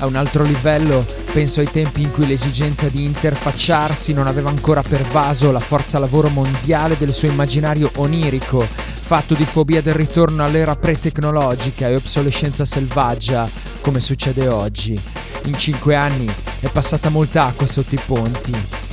A un altro livello penso ai tempi in cui l'esigenza di interfacciarsi non aveva ancora pervaso la forza lavoro mondiale del suo immaginario onirico, fatto di fobia del ritorno all'era pre-tecnologica e obsolescenza selvaggia, come succede oggi. In cinque anni è passata molta acqua sotto i ponti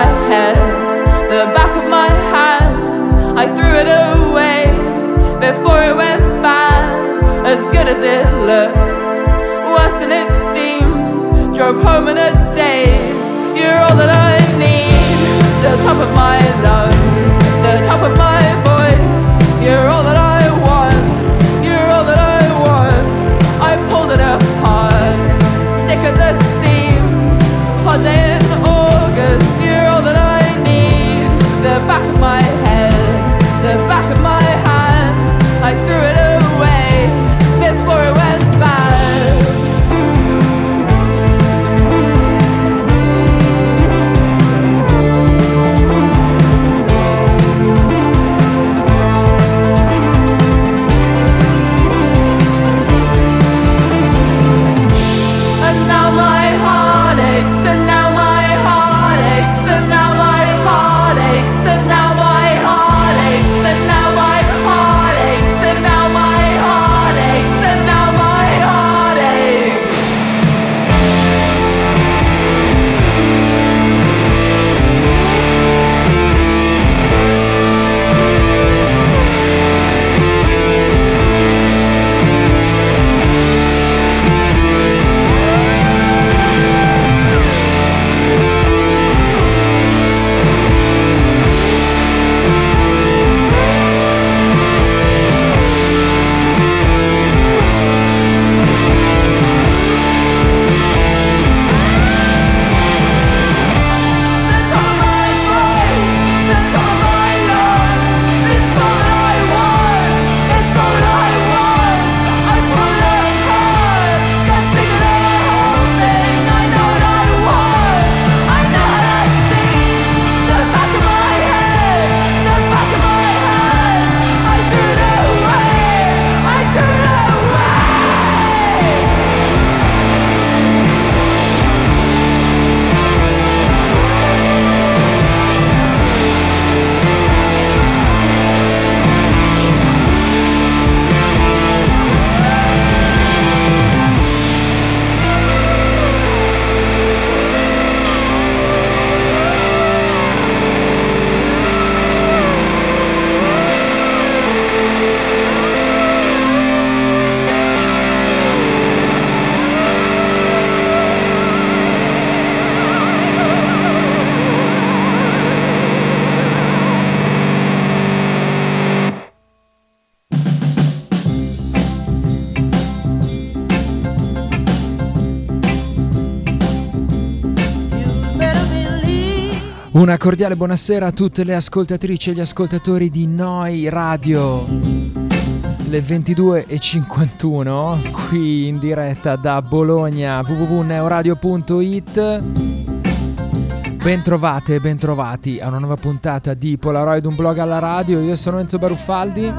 My head, the back of my hands. I threw it away before it went bad. As good as it looks, worse than it seems. Drove home in a cordiale buonasera a tutte le ascoltatrici e gli ascoltatori di Noi Radio. le 22.51 qui in diretta da Bologna www.neoradio.it Bentrovate e bentrovati a una nuova puntata di Polaroid, un blog alla radio. Io sono Enzo Baruffaldi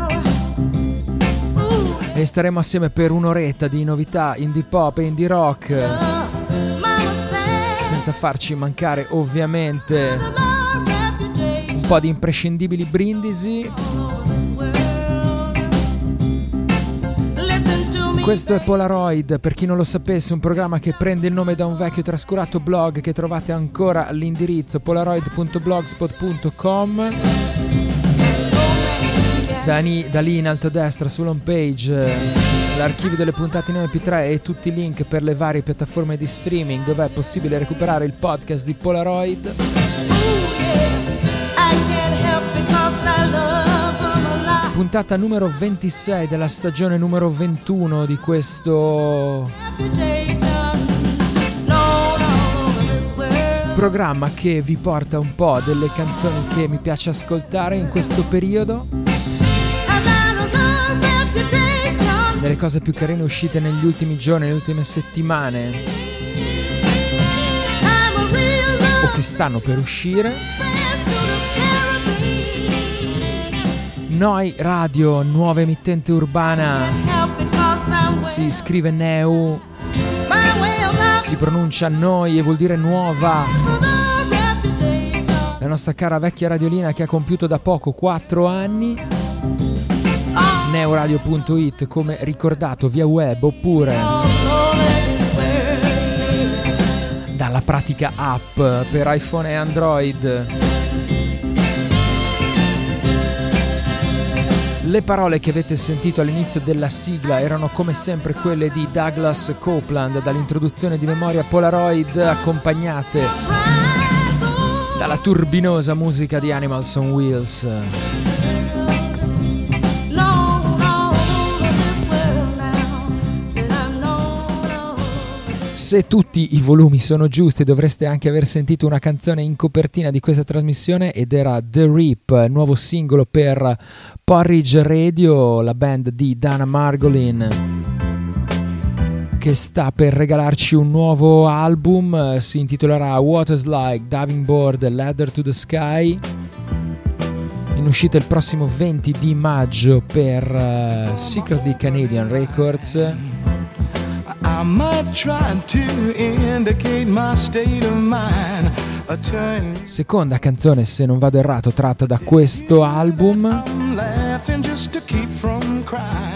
e staremo assieme per un'oretta di novità indie pop e indie rock. Senza farci mancare ovviamente po' di imprescindibili brindisi. Questo è Polaroid, per chi non lo sapesse, un programma che prende il nome da un vecchio trascurato blog che trovate ancora all'indirizzo polaroid.blogspot.com. Da, ni- da lì in alto a destra sull'home page l'archivio delle puntate in MP3 e tutti i link per le varie piattaforme di streaming dove è possibile recuperare il podcast di Polaroid. Puntata numero 26 della stagione numero 21 di questo programma che vi porta un po' delle canzoni che mi piace ascoltare in questo periodo. Delle cose più carine uscite negli ultimi giorni, nelle ultime settimane. O che stanno per uscire. Noi Radio, nuova emittente urbana, si scrive Neu, si pronuncia Noi e vuol dire nuova. La nostra cara vecchia radiolina che ha compiuto da poco 4 anni. Neuradio.it come ricordato via web oppure dalla pratica app per iPhone e Android. Le parole che avete sentito all'inizio della sigla erano come sempre quelle di Douglas Copeland dall'introduzione di memoria Polaroid accompagnate dalla turbinosa musica di Animals on Wheels. Se tutti i volumi sono giusti dovreste anche aver sentito una canzone in copertina di questa trasmissione ed era The Rip, nuovo singolo per Porridge Radio, la band di Dana Margolin che sta per regalarci un nuovo album, si intitolerà Waters Like Diving Board Ladder to the Sky in uscita il prossimo 20 di maggio per uh, Secretly Canadian Records Seconda canzone, se non vado errato, tratta da questo album.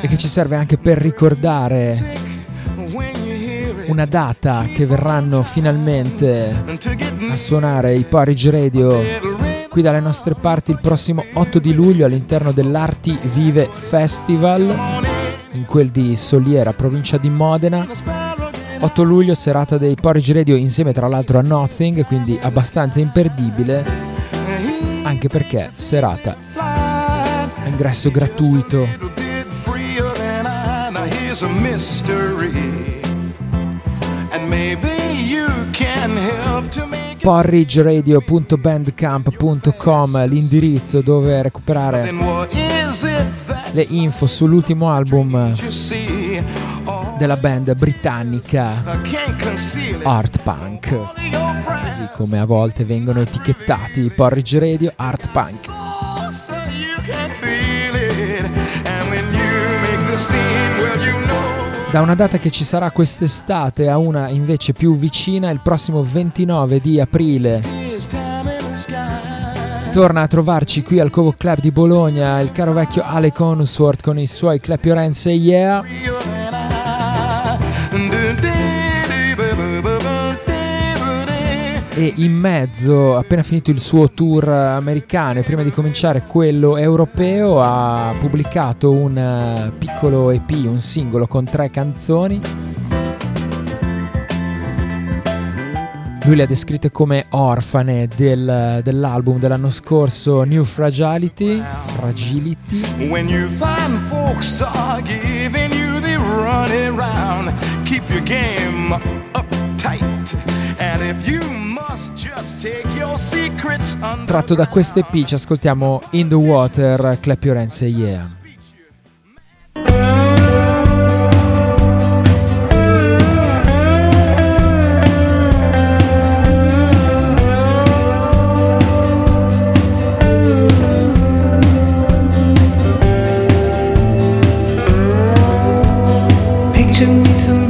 E che ci serve anche per ricordare una data che verranno finalmente a suonare i Porridge Radio. qui dalle nostre parti il prossimo 8 di luglio all'interno dell'Arti Vive Festival in quel di Soliera, provincia di Modena. 8 luglio, serata dei Porridge Radio insieme tra l'altro a Nothing, quindi abbastanza imperdibile, anche perché serata ingresso gratuito. porridgeradio.bandcamp.com l'indirizzo dove recuperare le info sull'ultimo album della band britannica Art Punk, così come a volte vengono etichettati Porridge Radio Art Punk. Da una data che ci sarà quest'estate a una invece più vicina, il prossimo 29 di aprile torna a trovarci qui al Covo Club di Bologna il caro vecchio Ale Consworth con i suoi Clap Your Say Yeah. E in mezzo, appena finito il suo tour americano e prima di cominciare quello europeo, ha pubblicato un piccolo EP, un singolo con tre canzoni Lui le ha descritte come orfane del, dell'album dell'anno scorso New Fragility. Fragility. When you find folks are giving you the run around, keep your game uptight. And if you must just take your secrets Tratto da queste ci ascoltiamo In the Water, Clap Your Hands Yeah. to me some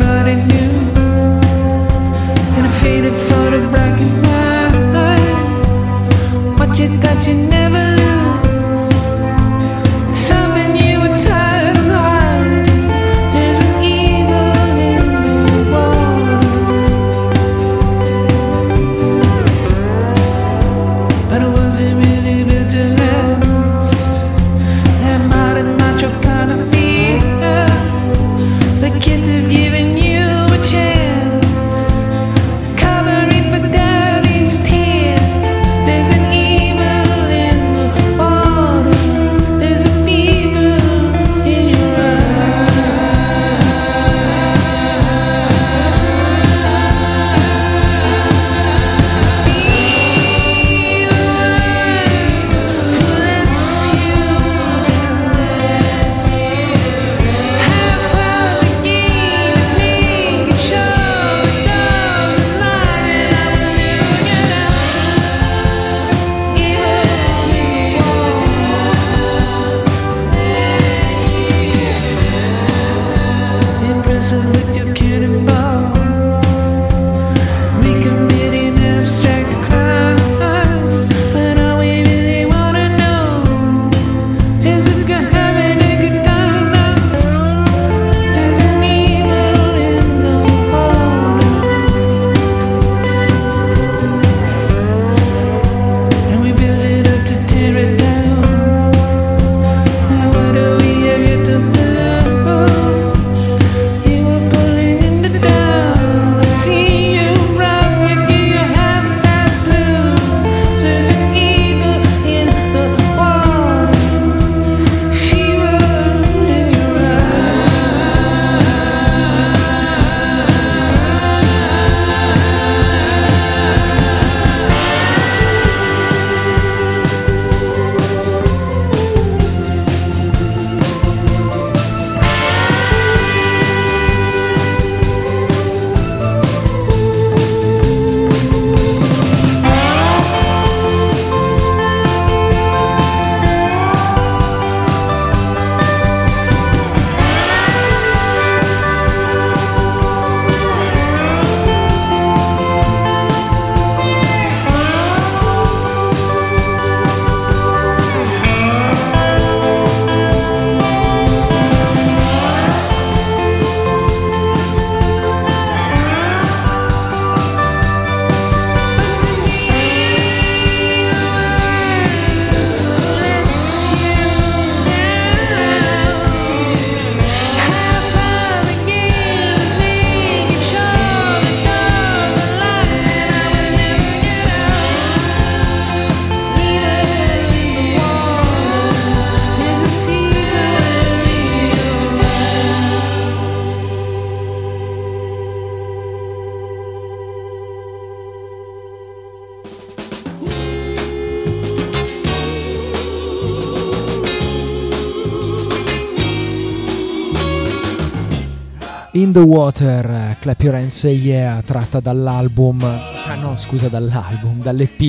the Water, Clap Your Hands Yeah, tratta dall'album, cioè no scusa dall'album, dall'EP.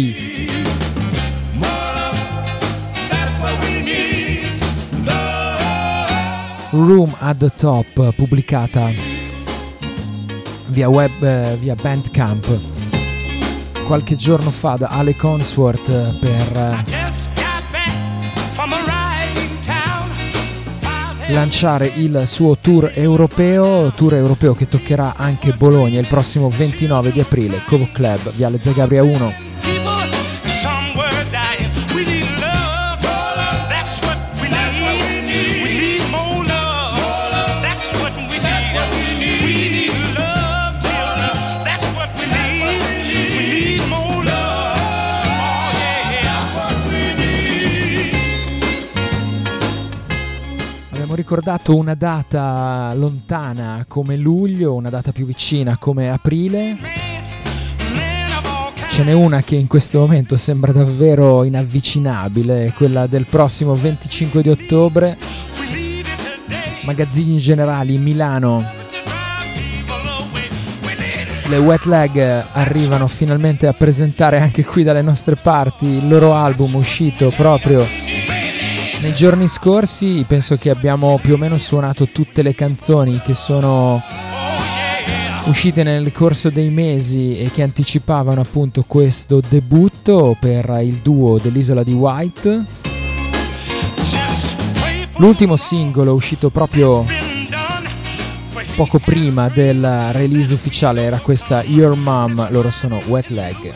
Room at the Top, pubblicata via web, eh, via Bandcamp qualche giorno fa da Ale Consworth per lanciare il suo tour europeo, tour europeo che toccherà anche Bologna il prossimo 29 di aprile, Covo Club, Viale Zagabria 1. Ricordato una data lontana come luglio, una data più vicina come aprile. Ce n'è una che in questo momento sembra davvero inavvicinabile, quella del prossimo 25 di ottobre. Magazzini generali Milano. Le Wet Leg arrivano finalmente a presentare anche qui dalle nostre parti il loro album uscito proprio nei giorni scorsi penso che abbiamo più o meno suonato tutte le canzoni che sono uscite nel corso dei mesi e che anticipavano appunto questo debutto per il duo dell'isola di White. L'ultimo singolo uscito proprio poco prima del release ufficiale era questa Your Mom, loro sono Wet Leg.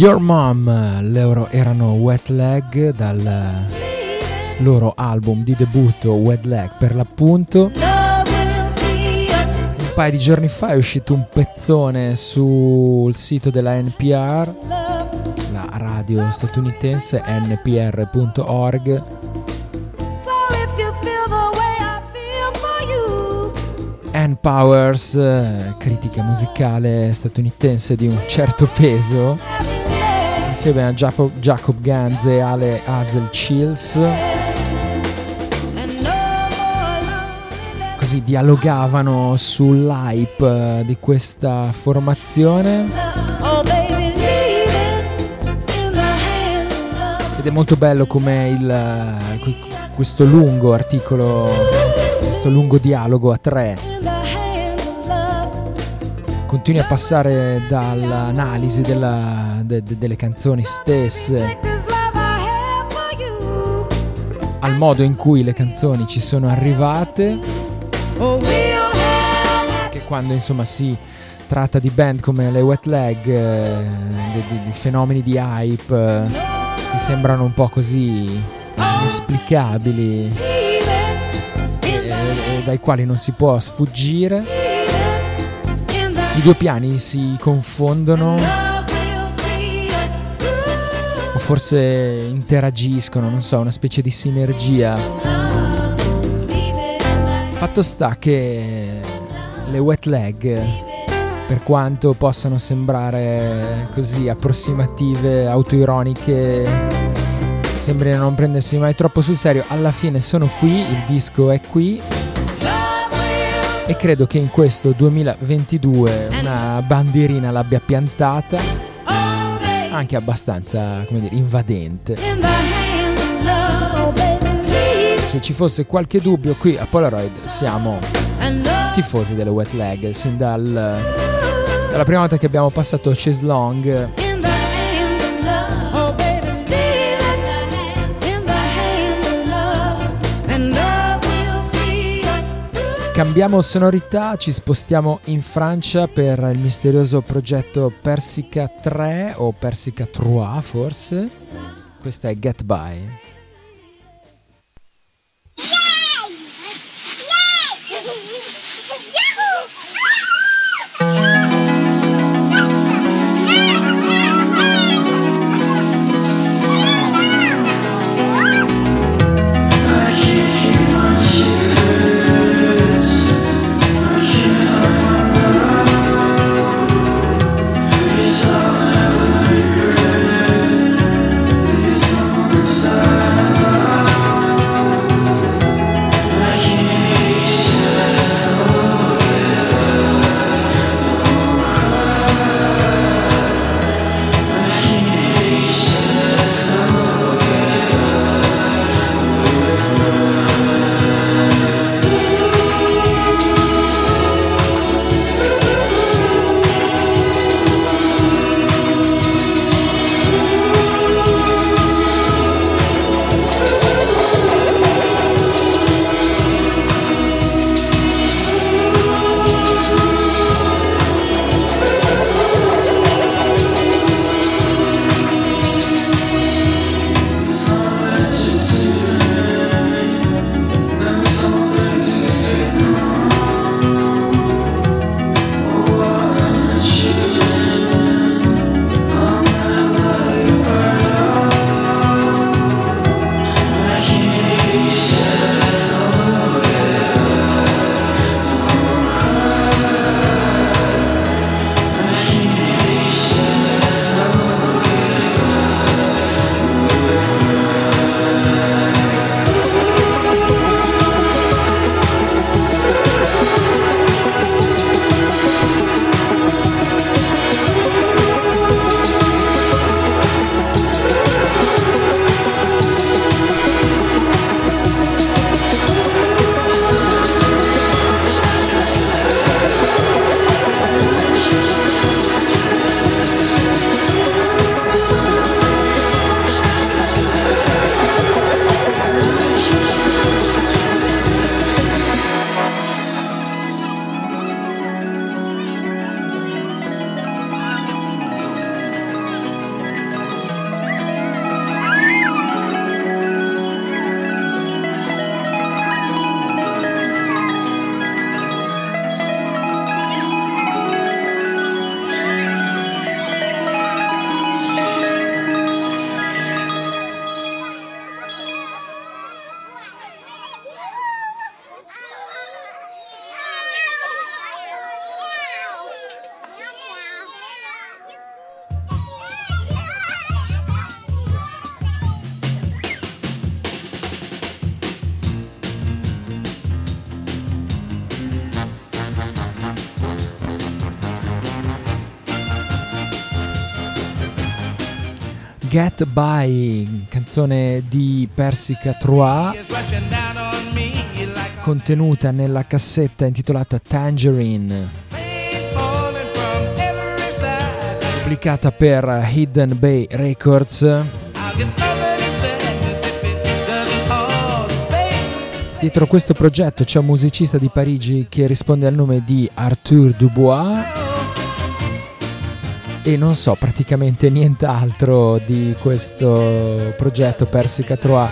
Your Mom, loro erano Wet Leg dal loro album di debutto Wet Leg per l'appunto. Un paio di giorni fa è uscito un pezzone sul sito della NPR, la radio statunitense npr.org. Ann Powers, critica musicale statunitense di un certo peso, insieme a Jacob, Jacob Ganz e Ale Hazel Chills. Così dialogavano sull'hype di questa formazione. Ed è molto bello come il, questo lungo articolo, questo lungo dialogo a tre continui a passare dall'analisi della, de, de, delle canzoni stesse. Al modo in cui le canzoni ci sono arrivate. Che quando insomma si tratta di band come le Wet Leg eh, di, di, fenomeni di hype eh, che sembrano un po' così inesplicabili e, e, dai quali non si può sfuggire. I due piani si confondono forse interagiscono, non so, una specie di sinergia. Fatto sta che le wet leg, per quanto possano sembrare così approssimative, autoironiche, sembrano non prendersi mai troppo sul serio, alla fine sono qui, il disco è qui e credo che in questo 2022 una bandierina l'abbia piantata anche abbastanza, come dire, invadente. Se ci fosse qualche dubbio, qui a Polaroid siamo tifosi delle wet leg, sin dal, dalla prima volta che abbiamo passato Chase Cambiamo sonorità, ci spostiamo in Francia per il misterioso progetto Persica 3 o Persica 3 forse. Questa è Get By. Get By, canzone di Persica Trois, contenuta nella cassetta intitolata Tangerine, pubblicata per Hidden Bay Records. Dietro questo progetto c'è un musicista di Parigi che risponde al nome di Arthur Dubois e non so praticamente nient'altro di questo progetto Persica Trois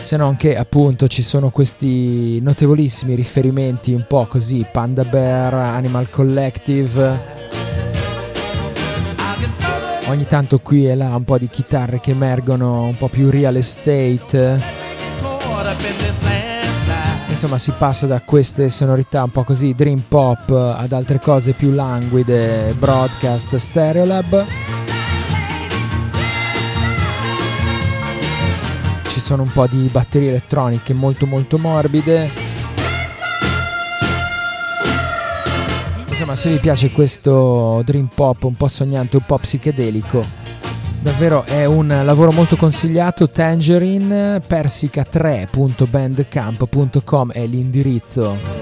se non che appunto ci sono questi notevolissimi riferimenti un po' così Panda Bear, Animal Collective. Ogni tanto qui e là un po' di chitarre che emergono un po' più real estate insomma si passa da queste sonorità un po' così dream pop ad altre cose più languide, broadcast, stereolab. Ci sono un po' di batterie elettroniche molto molto morbide. Insomma, se vi piace questo dream pop un po' sognante, un po' psichedelico, Davvero è un lavoro molto consigliato. Tangerine, persica3.bandcamp.com è l'indirizzo.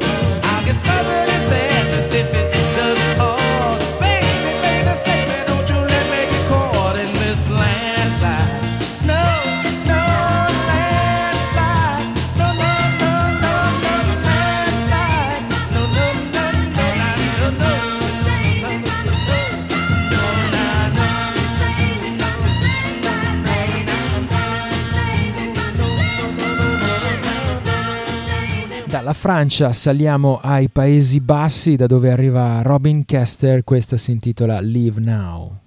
Dalla Francia saliamo ai Paesi Bassi da dove arriva Robin Kester, questa si intitola Live Now.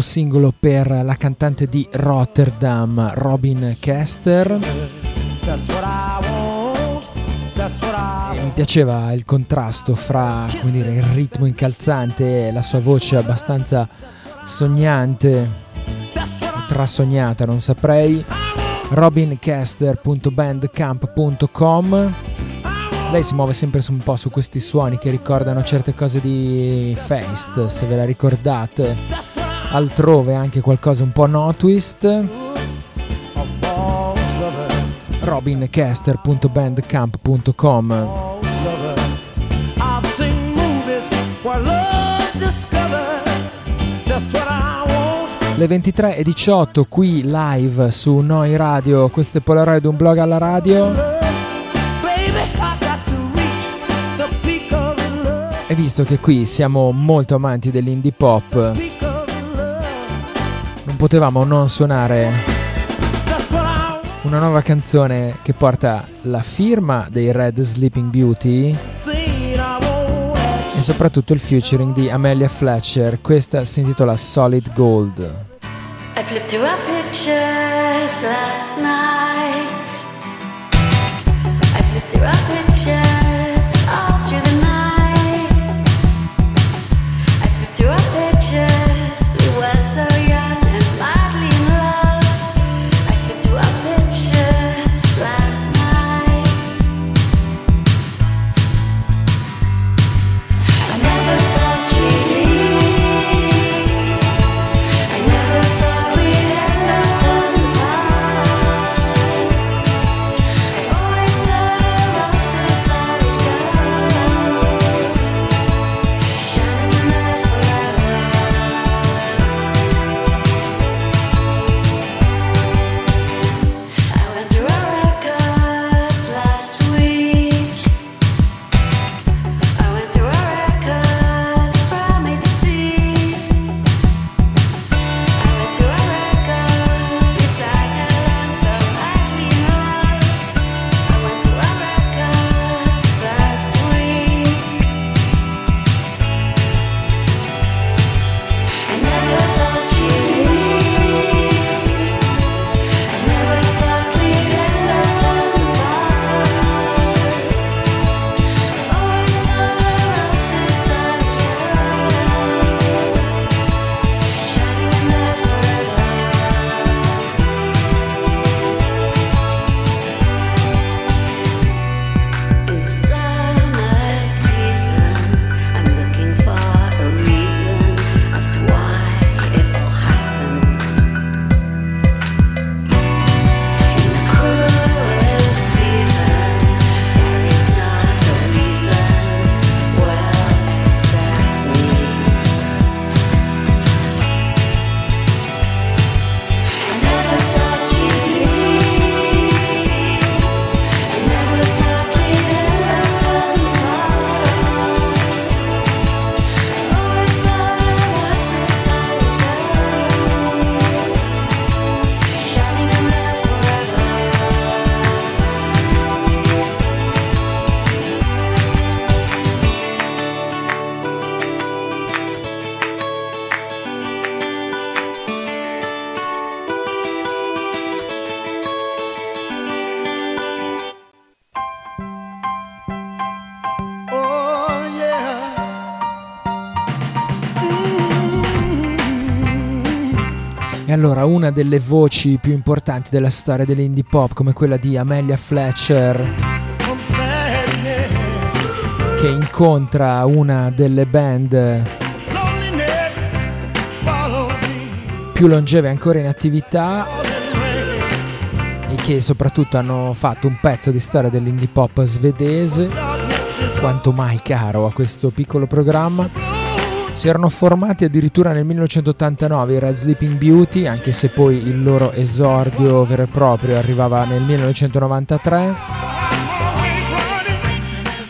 Nuovo singolo per la cantante di Rotterdam, Robin Kester. E mi piaceva il contrasto fra dire, il ritmo incalzante e la sua voce abbastanza sognante, trasognata, non saprei. robincaster.bandcamp.com lei si muove sempre un po' su questi suoni che ricordano certe cose di Feist, se ve la ricordate. Altrove anche qualcosa un po' no twist. robincaster.bandcamp.com Le 23 e 18 qui live su Noi Radio, questo è Polaroid, un blog alla radio. E visto che qui siamo molto amanti dell'indie pop, potevamo non suonare una nuova canzone che porta la firma dei Red Sleeping Beauty e soprattutto il featuring di Amelia Fletcher. Questa si intitola Solid Gold. I flipped through our pictures last night. I flipped through our pictures una delle voci più importanti della storia dell'indie pop come quella di Amelia Fletcher che incontra una delle band più longeve ancora in attività e che soprattutto hanno fatto un pezzo di storia dell'indie pop svedese. Quanto mai caro a questo piccolo programma si erano formati addirittura nel 1989 i Red Sleeping Beauty, anche se poi il loro esordio vero e proprio arrivava nel 1993.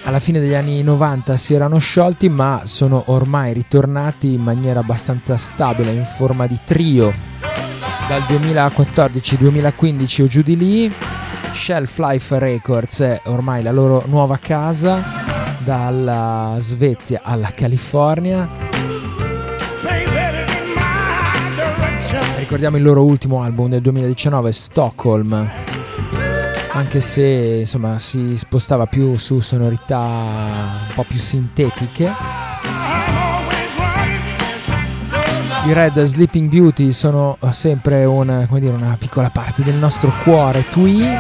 Alla fine degli anni 90 si erano sciolti, ma sono ormai ritornati in maniera abbastanza stabile, in forma di trio. Dal 2014-2015 o giù di lì, Shelf Life Records è ormai la loro nuova casa, dalla Svezia alla California Ricordiamo il loro ultimo album del 2019, Stockholm. Anche se insomma si spostava più su sonorità un po' più sintetiche. I Red Sleeping Beauty sono sempre una, dire, una piccola parte del nostro cuore Twee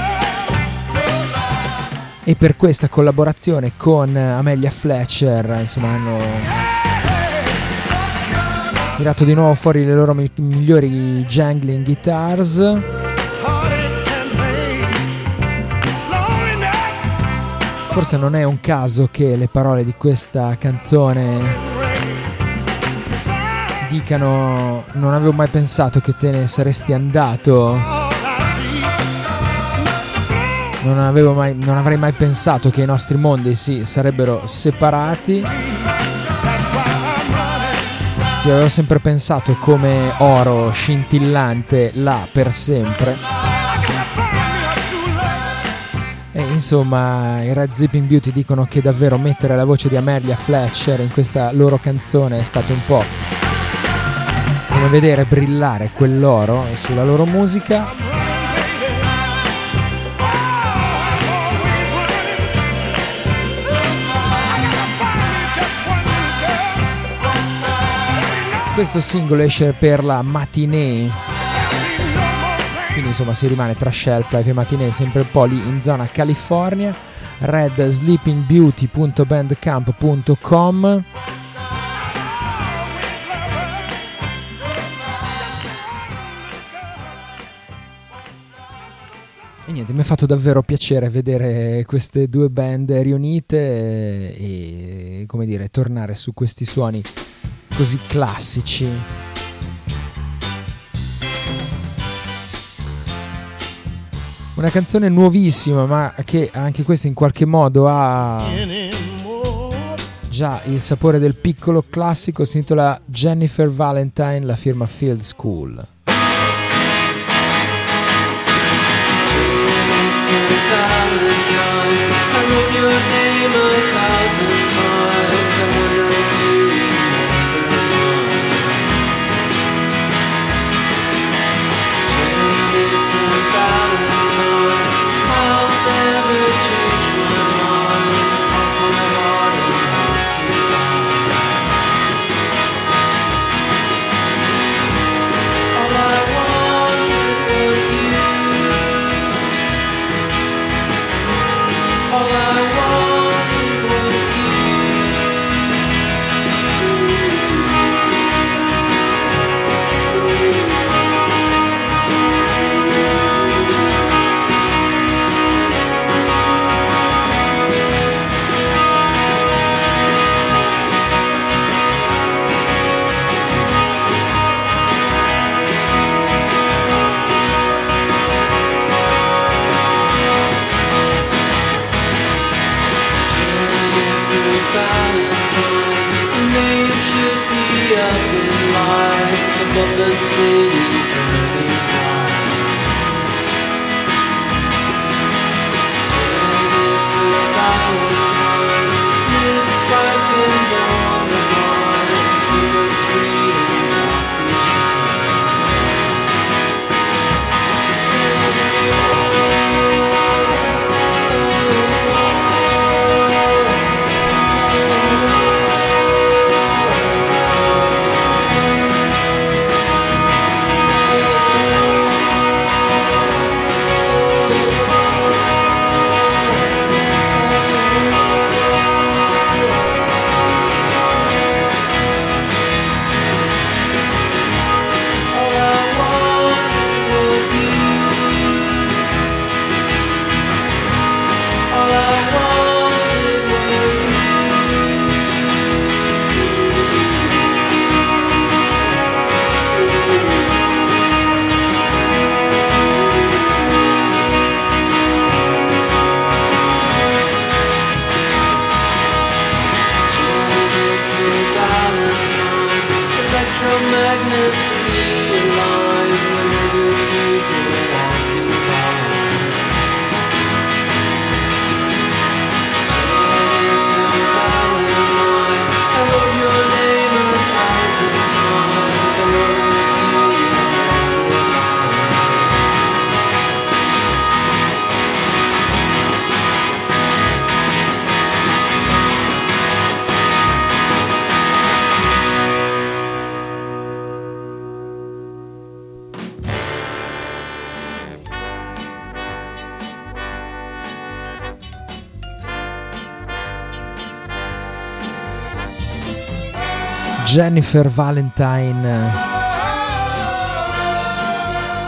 e per questa collaborazione con Amelia Fletcher insomma hanno tirato di nuovo fuori le loro mi- migliori jangling guitars. Forse non è un caso che le parole di questa canzone dicano non avevo mai pensato che te ne saresti andato. Non, mai, non avrei mai pensato che i nostri mondi si sarebbero separati ti avevo sempre pensato come oro scintillante là per sempre. E insomma, i Red Zipping Beauty dicono che davvero mettere la voce di Amelia Fletcher in questa loro canzone è stato un po' come vedere brillare quell'oro sulla loro musica. Questo singolo esce per la matinee quindi insomma si rimane tra Shelf Life e matinee sempre un po' lì in zona California. Redsleepingbeauty.bandcamp.com E niente, mi ha fatto davvero piacere vedere queste due band riunite e come dire, tornare su questi suoni così classici. Una canzone nuovissima, ma che anche questa in qualche modo ha già il sapore del piccolo classico, si intitola Jennifer Valentine, la firma Field School. Jennifer Valentine.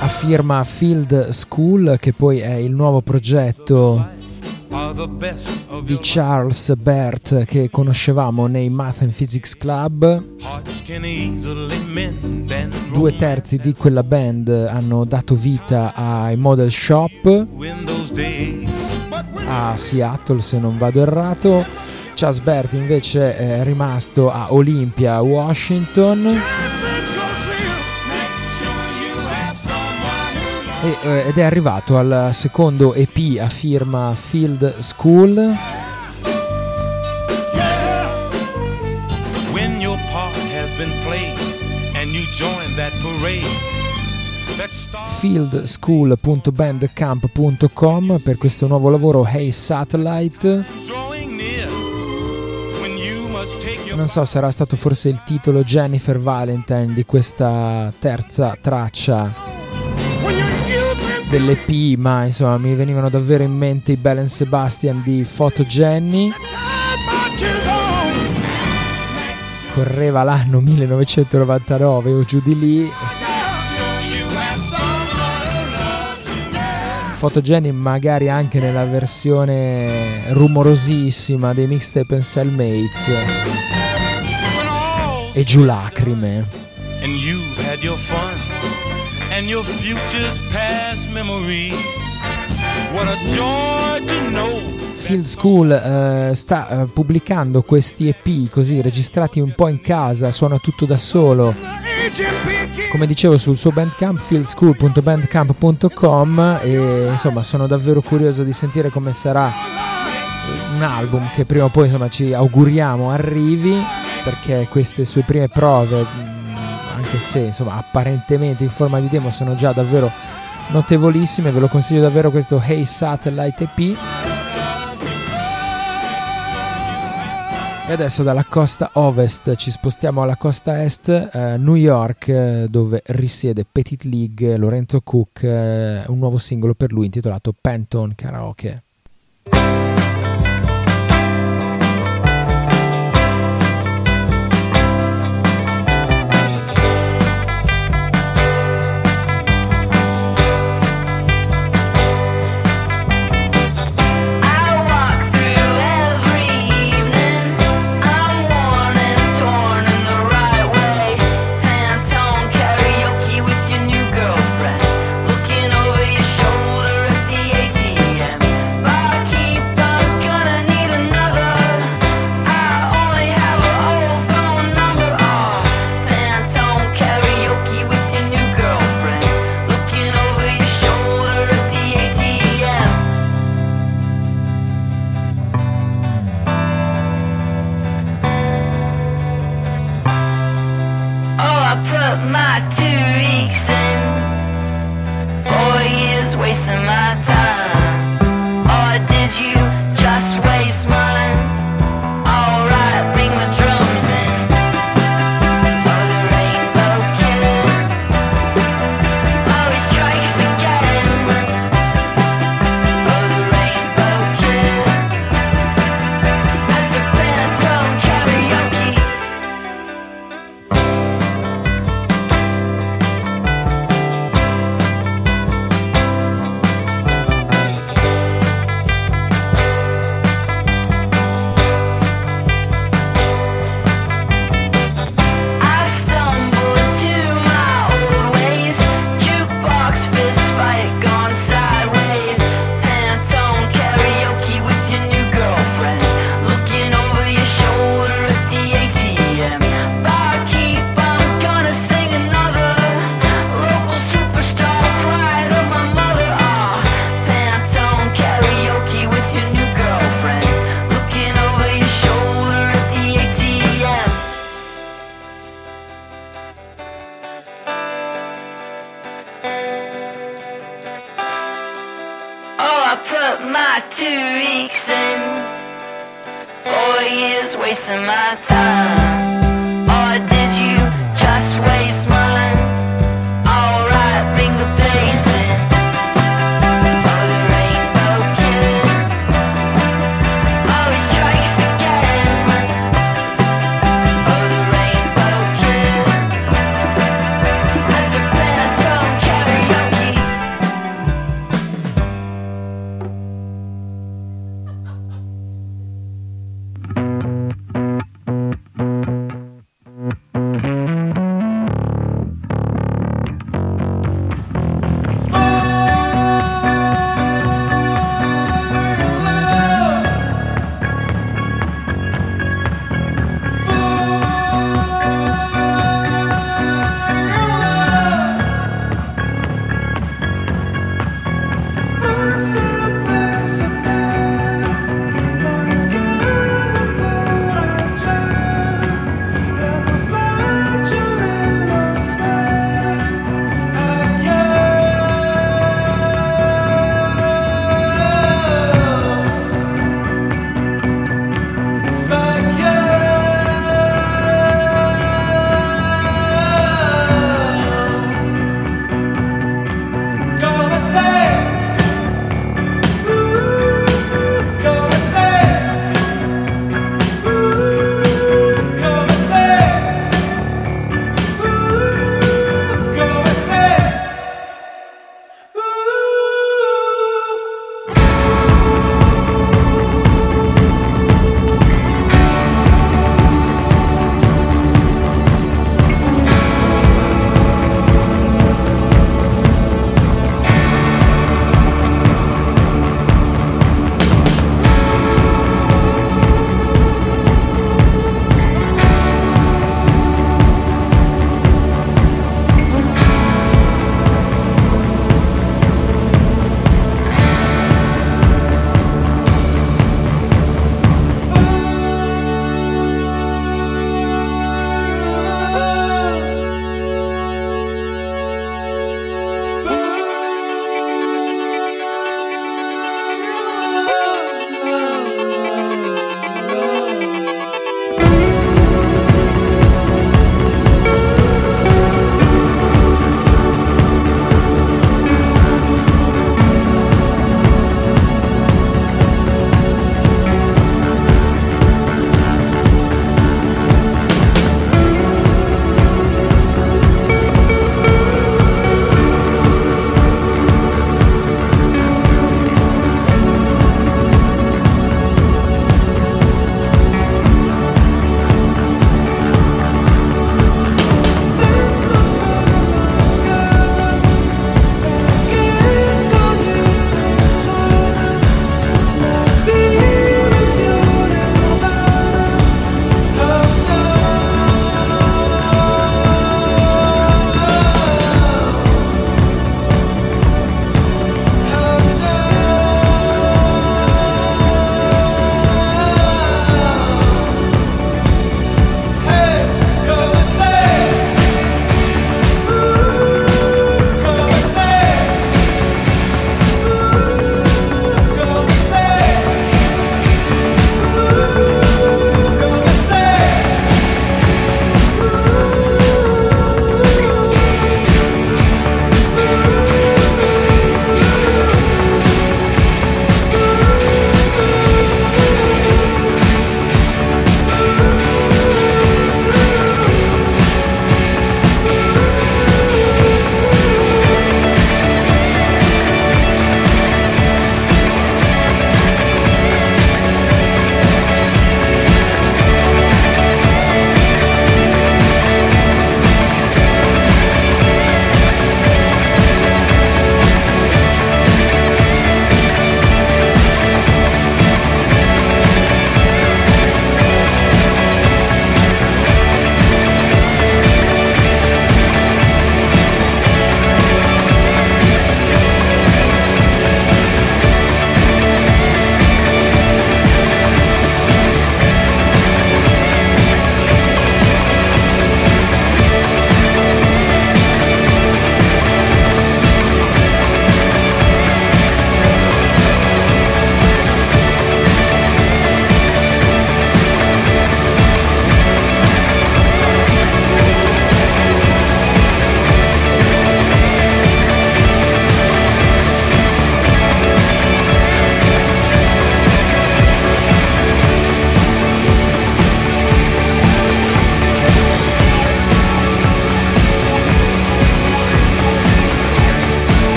A firma Field School che poi è il nuovo progetto di Charles Bert che conoscevamo nei Math and Physics Club. Due terzi di quella band hanno dato vita ai Model Shop a Seattle se non vado errato. Charles Bert invece è rimasto a Olympia, Washington. E, eh, ed è arrivato al secondo EP a firma Field School. fieldschool.bandcamp.com per questo nuovo lavoro Hey Satellite non so sarà stato forse il titolo Jennifer Valentine di questa terza traccia dell'EP ma insomma mi venivano davvero in mente i Bell Sebastian di Photo Jenny. Correva l'anno 1999 o giù di lì. Photogeny magari anche nella versione rumorosissima dei mixtape and Cellmates e giù lacrime. And you've had your fun and your future's past memories. What a joy to know. Field School uh, sta uh, pubblicando questi EP così registrati un po' in casa, suona tutto da solo. Come dicevo sul suo bandcamp fieldschool.bandcamp.com e insomma sono davvero curioso di sentire come sarà un album che prima o poi insomma ci auguriamo arrivi perché queste sue prime prove anche se insomma apparentemente in forma di demo sono già davvero notevolissime ve lo consiglio davvero questo Hey Satellite EP E adesso dalla costa ovest ci spostiamo alla costa est, eh, New York, eh, dove risiede Petit League, Lorenzo Cook, eh, un nuovo singolo per lui intitolato Pantone Karaoke.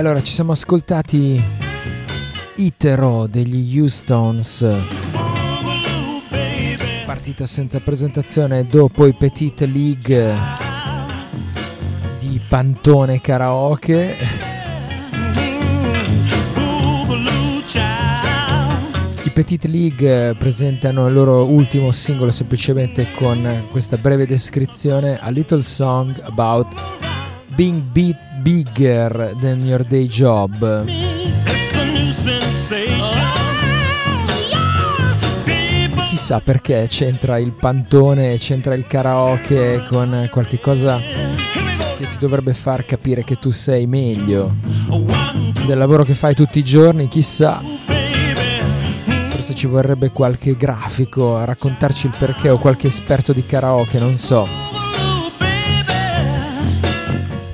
Allora ci siamo ascoltati Itero degli Houstons. Partita senza presentazione dopo i Petite League di Pantone Karaoke. I Petite League presentano il loro ultimo singolo semplicemente con questa breve descrizione A Little Song About Being Beat bigger than your day job. Chissà perché c'entra il pantone, c'entra il karaoke con qualche cosa che ti dovrebbe far capire che tu sei meglio del lavoro che fai tutti i giorni, chissà. Forse ci vorrebbe qualche grafico a raccontarci il perché o qualche esperto di karaoke, non so.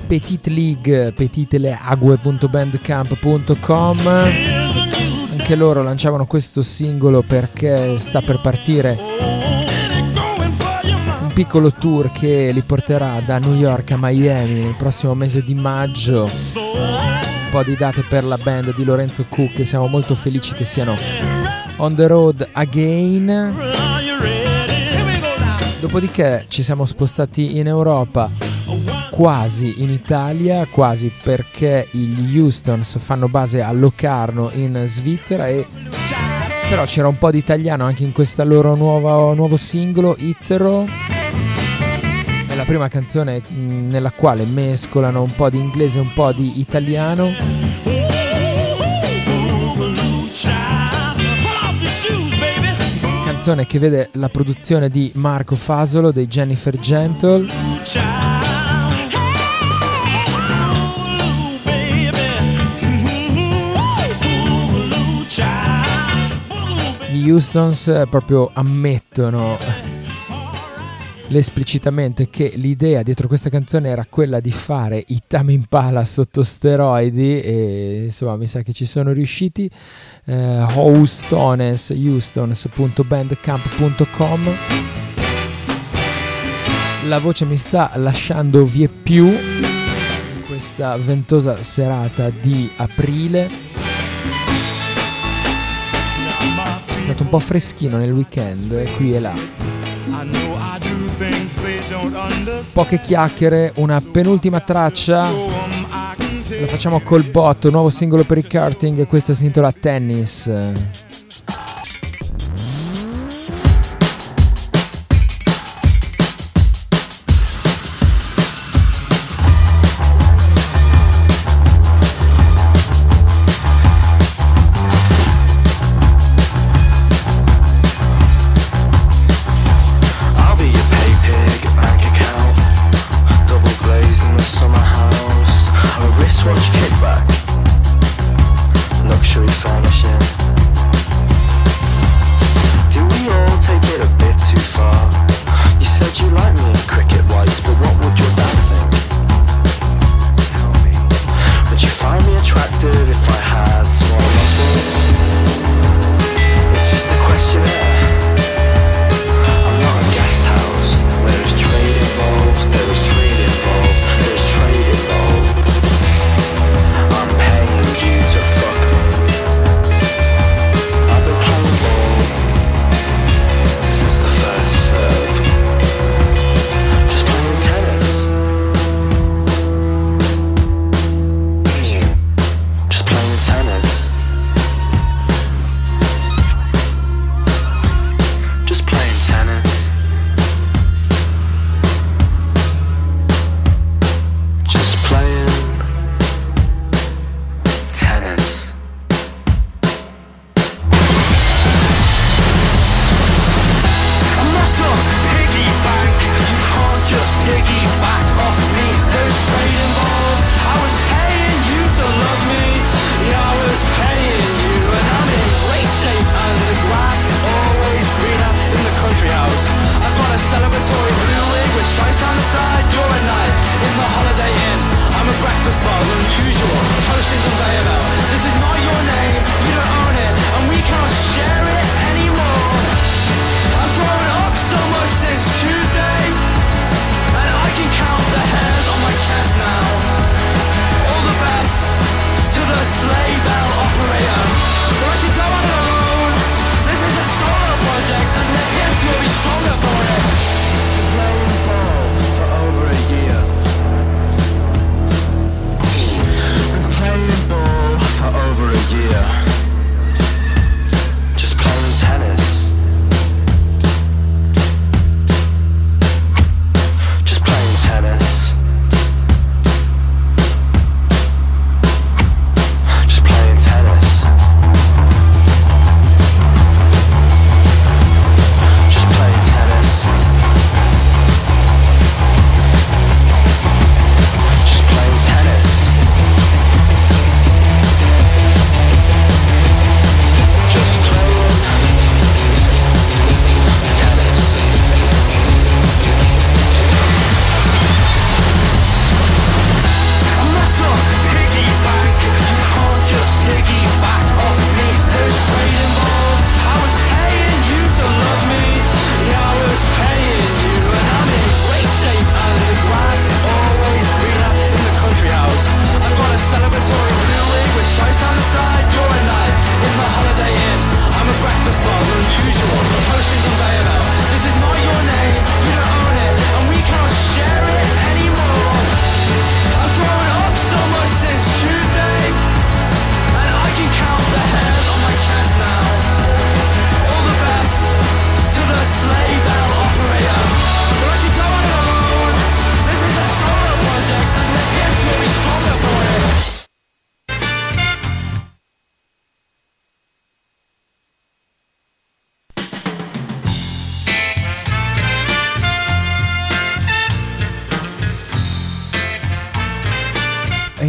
Petite League, petiteleague.bandcamp.com. Anche loro lanciavano questo singolo perché sta per partire un piccolo tour che li porterà da New York a Miami nel prossimo mese di maggio. Un po' di date per la band di Lorenzo Cook e siamo molto felici che siano on the road again. Dopodiché ci siamo spostati in Europa quasi in Italia, quasi perché gli Houstons fanno base a Locarno in Svizzera e però c'era un po' di italiano anche in questo loro nuovo, nuovo singolo, Itero. È la prima canzone nella quale mescolano un po' di inglese e un po' di italiano. Canzone che vede la produzione di Marco Fasolo dei Jennifer Gentle. Houstons eh, proprio ammettono esplicitamente che l'idea dietro questa canzone era quella di fare i Tame Impala sotto steroidi e insomma mi sa che ci sono riusciti eh, Houstones houstons.bandcamp.com la voce mi sta lasciando vie più questa ventosa serata di aprile stato un po' freschino nel weekend, qui e là. Poche chiacchiere, una penultima traccia. Lo facciamo col botto, nuovo singolo per il karting questa si intitola Tennis.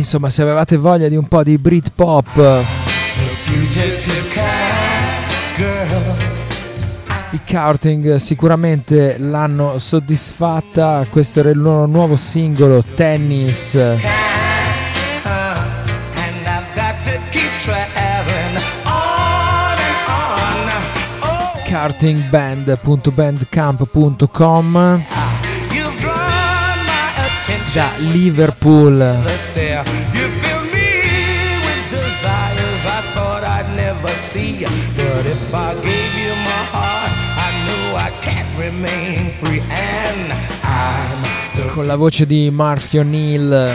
Insomma, se avevate voglia di un po' di Britpop, i Counting sicuramente l'hanno soddisfatta. Questo era il loro nuovo singolo, Tennis. kartingband.bandcamp.com da Liverpool. Con la voce di Murphy O'Neill.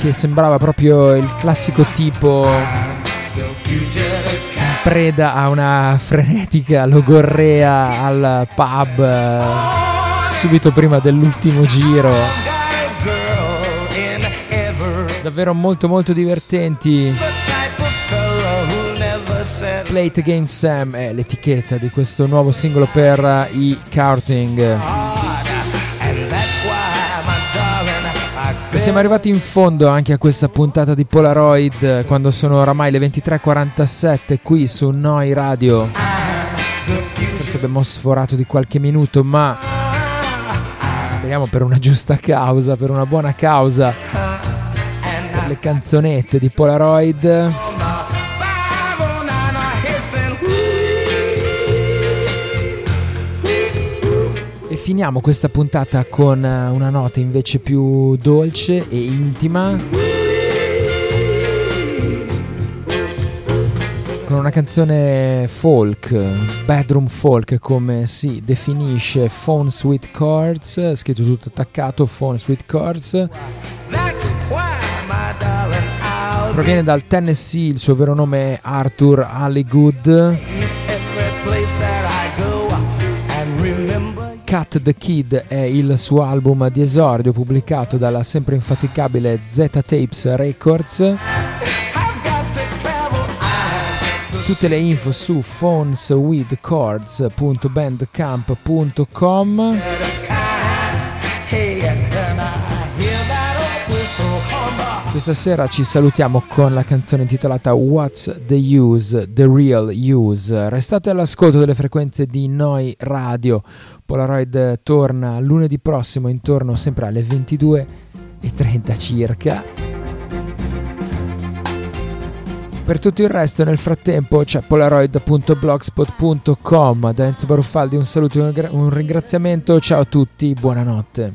Che sembrava proprio il classico tipo preda a una frenetica logorrea al pub subito prima dell'ultimo giro. Davvero molto molto divertenti. Plate Against Sam è l'etichetta di questo nuovo singolo per i Counting. Siamo arrivati in fondo anche a questa puntata di Polaroid quando sono oramai le 23.47 qui su Noi Radio. Forse abbiamo sforato di qualche minuto, ma speriamo per una giusta causa, per una buona causa, per le canzonette di Polaroid. Finiamo questa puntata con eh, una nota invece più dolce e intima. Con una canzone folk, bedroom folk come si definisce Phone Sweet Chords, scritto tutto attaccato, Phone Sweet Chords. Proviene dal Tennessee, il suo vero nome è Arthur Hollywood. Cut the Kid è il suo album di esordio pubblicato dalla sempre infaticabile Z Tapes Records. Tutte le info su phoneswithchords.bandcamp.com Questa sera ci salutiamo con la canzone intitolata What's the Use, The Real Use. Restate all'ascolto delle frequenze di Noi Radio. Polaroid torna lunedì prossimo intorno sempre alle 22.30 circa. Per tutto il resto nel frattempo c'è polaroid.blogspot.com da Enzo Baruffaldi un saluto e un ringraziamento, ciao a tutti, buonanotte.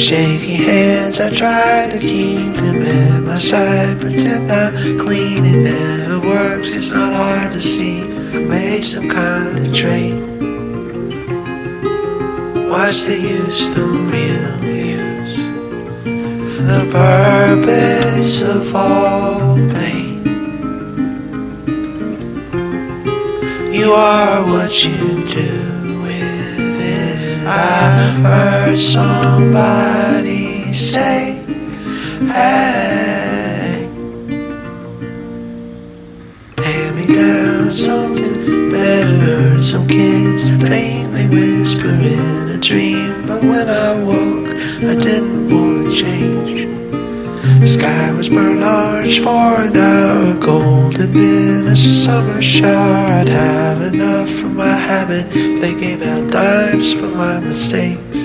I try to keep them at my side. Pretend I'm clean, it never works. It's not hard to see. I made some kind of trade. What's the use, the real use? The purpose of all pain. You are what you do. I heard somebody say, hey, hand me down something better. Some kids faintly whisper in a dream, but when I woke, I didn't want to change. The sky was burnt orange for an hour, gold, and then a summer shower. I'd have enough my habit they gave out dimes for my mistakes.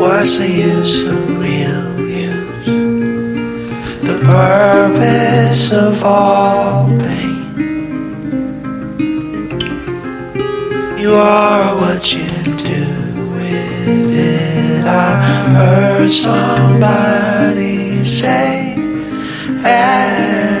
What's the use, the real use? The purpose of all pain. You are what you do with it. I heard somebody say, hey.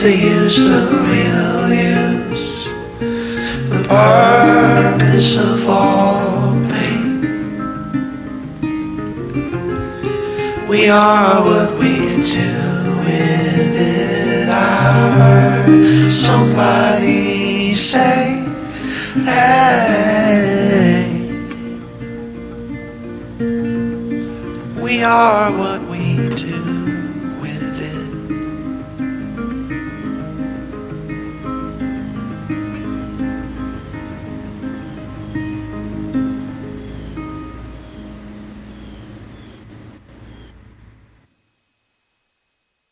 What's the